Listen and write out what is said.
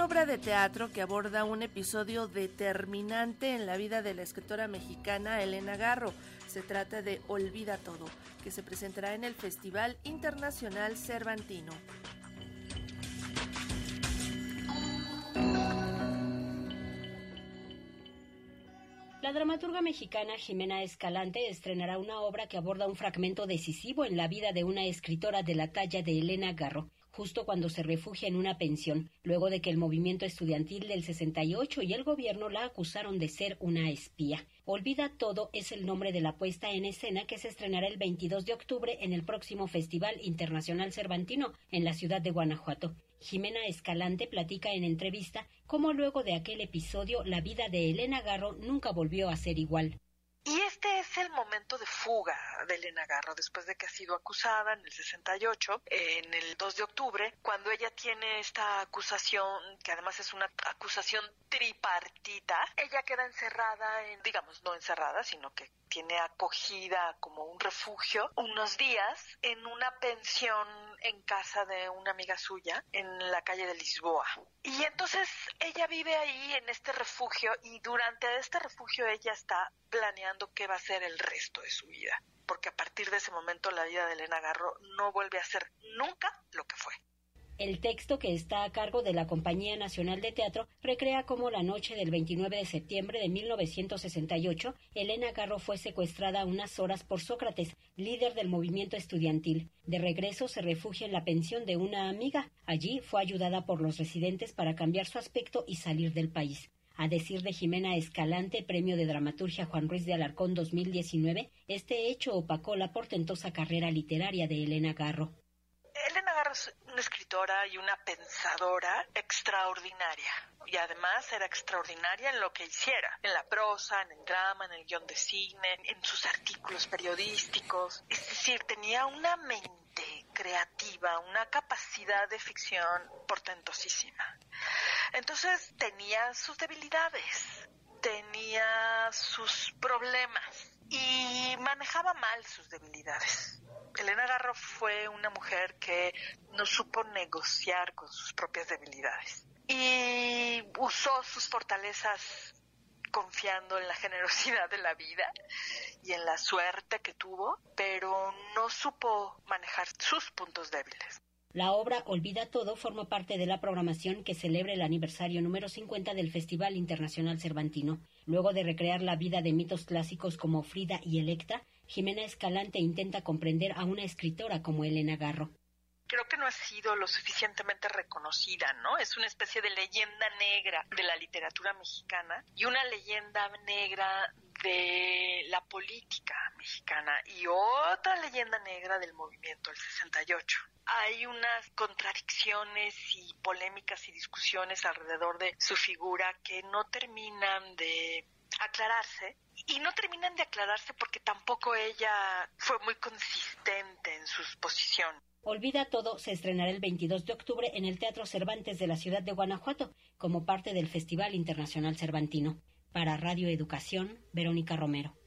gran obra de teatro que aborda un episodio determinante en la vida de la escritora mexicana Elena Garro. Se trata de Olvida Todo, que se presentará en el Festival Internacional Cervantino. La dramaturga mexicana Jimena Escalante estrenará una obra que aborda un fragmento decisivo en la vida de una escritora de la talla de Elena Garro, justo cuando se refugia en una pensión, luego de que el movimiento estudiantil del 68 y el gobierno la acusaron de ser una espía. Olvida todo es el nombre de la puesta en escena que se estrenará el 22 de octubre en el próximo Festival Internacional Cervantino en la ciudad de Guanajuato. Jimena Escalante platica en entrevista cómo luego de aquel episodio la vida de Elena Garro nunca volvió a ser igual. Este es el momento de fuga de Elena Garro, después de que ha sido acusada en el 68, en el 2 de octubre, cuando ella tiene esta acusación, que además es una acusación tripartita, ella queda encerrada, en, digamos, no encerrada, sino que tiene acogida como un refugio unos días en una pensión en casa de una amiga suya en la calle de Lisboa. Y entonces ella vive ahí en este refugio y durante este refugio ella está planeando qué va a ser el resto de su vida. Porque a partir de ese momento la vida de Elena Garro no vuelve a ser nunca lo que fue. El texto, que está a cargo de la Compañía Nacional de Teatro, recrea cómo la noche del 29 de septiembre de 1968, Elena Garro fue secuestrada unas horas por Sócrates, líder del movimiento estudiantil. De regreso se refugia en la pensión de una amiga. Allí fue ayudada por los residentes para cambiar su aspecto y salir del país. A decir de Jimena Escalante, Premio de Dramaturgia Juan Ruiz de Alarcón 2019, este hecho opacó la portentosa carrera literaria de Elena Garro. Elena Garro es una escritora y una pensadora extraordinaria. Y además era extraordinaria en lo que hiciera, en la prosa, en el drama, en el guion de cine, en sus artículos periodísticos. Es decir, tenía una mente creativa, una capacidad de ficción portentosísima. Entonces tenía sus debilidades, tenía sus problemas y manejaba mal sus debilidades. Elena Garro fue una mujer que no supo negociar con sus propias debilidades y usó sus fortalezas confiando en la generosidad de la vida y en la suerte que tuvo, pero no supo manejar sus puntos débiles. La obra Olvida Todo forma parte de la programación que celebra el aniversario número 50 del Festival Internacional Cervantino. Luego de recrear la vida de mitos clásicos como Frida y Electra, Jimena Escalante intenta comprender a una escritora como Elena Garro. Creo que no ha sido lo suficientemente reconocida, ¿no? Es una especie de leyenda negra de la literatura mexicana y una leyenda negra de la política mexicana y otra leyenda negra del movimiento del 68 hay unas contradicciones y polémicas y discusiones alrededor de su figura que no terminan de aclararse y no terminan de aclararse porque tampoco ella fue muy consistente en sus posiciones. Olvida todo se estrenará el 22 de octubre en el Teatro Cervantes de la ciudad de Guanajuato como parte del Festival Internacional Cervantino. Para Radio Educación, Verónica Romero.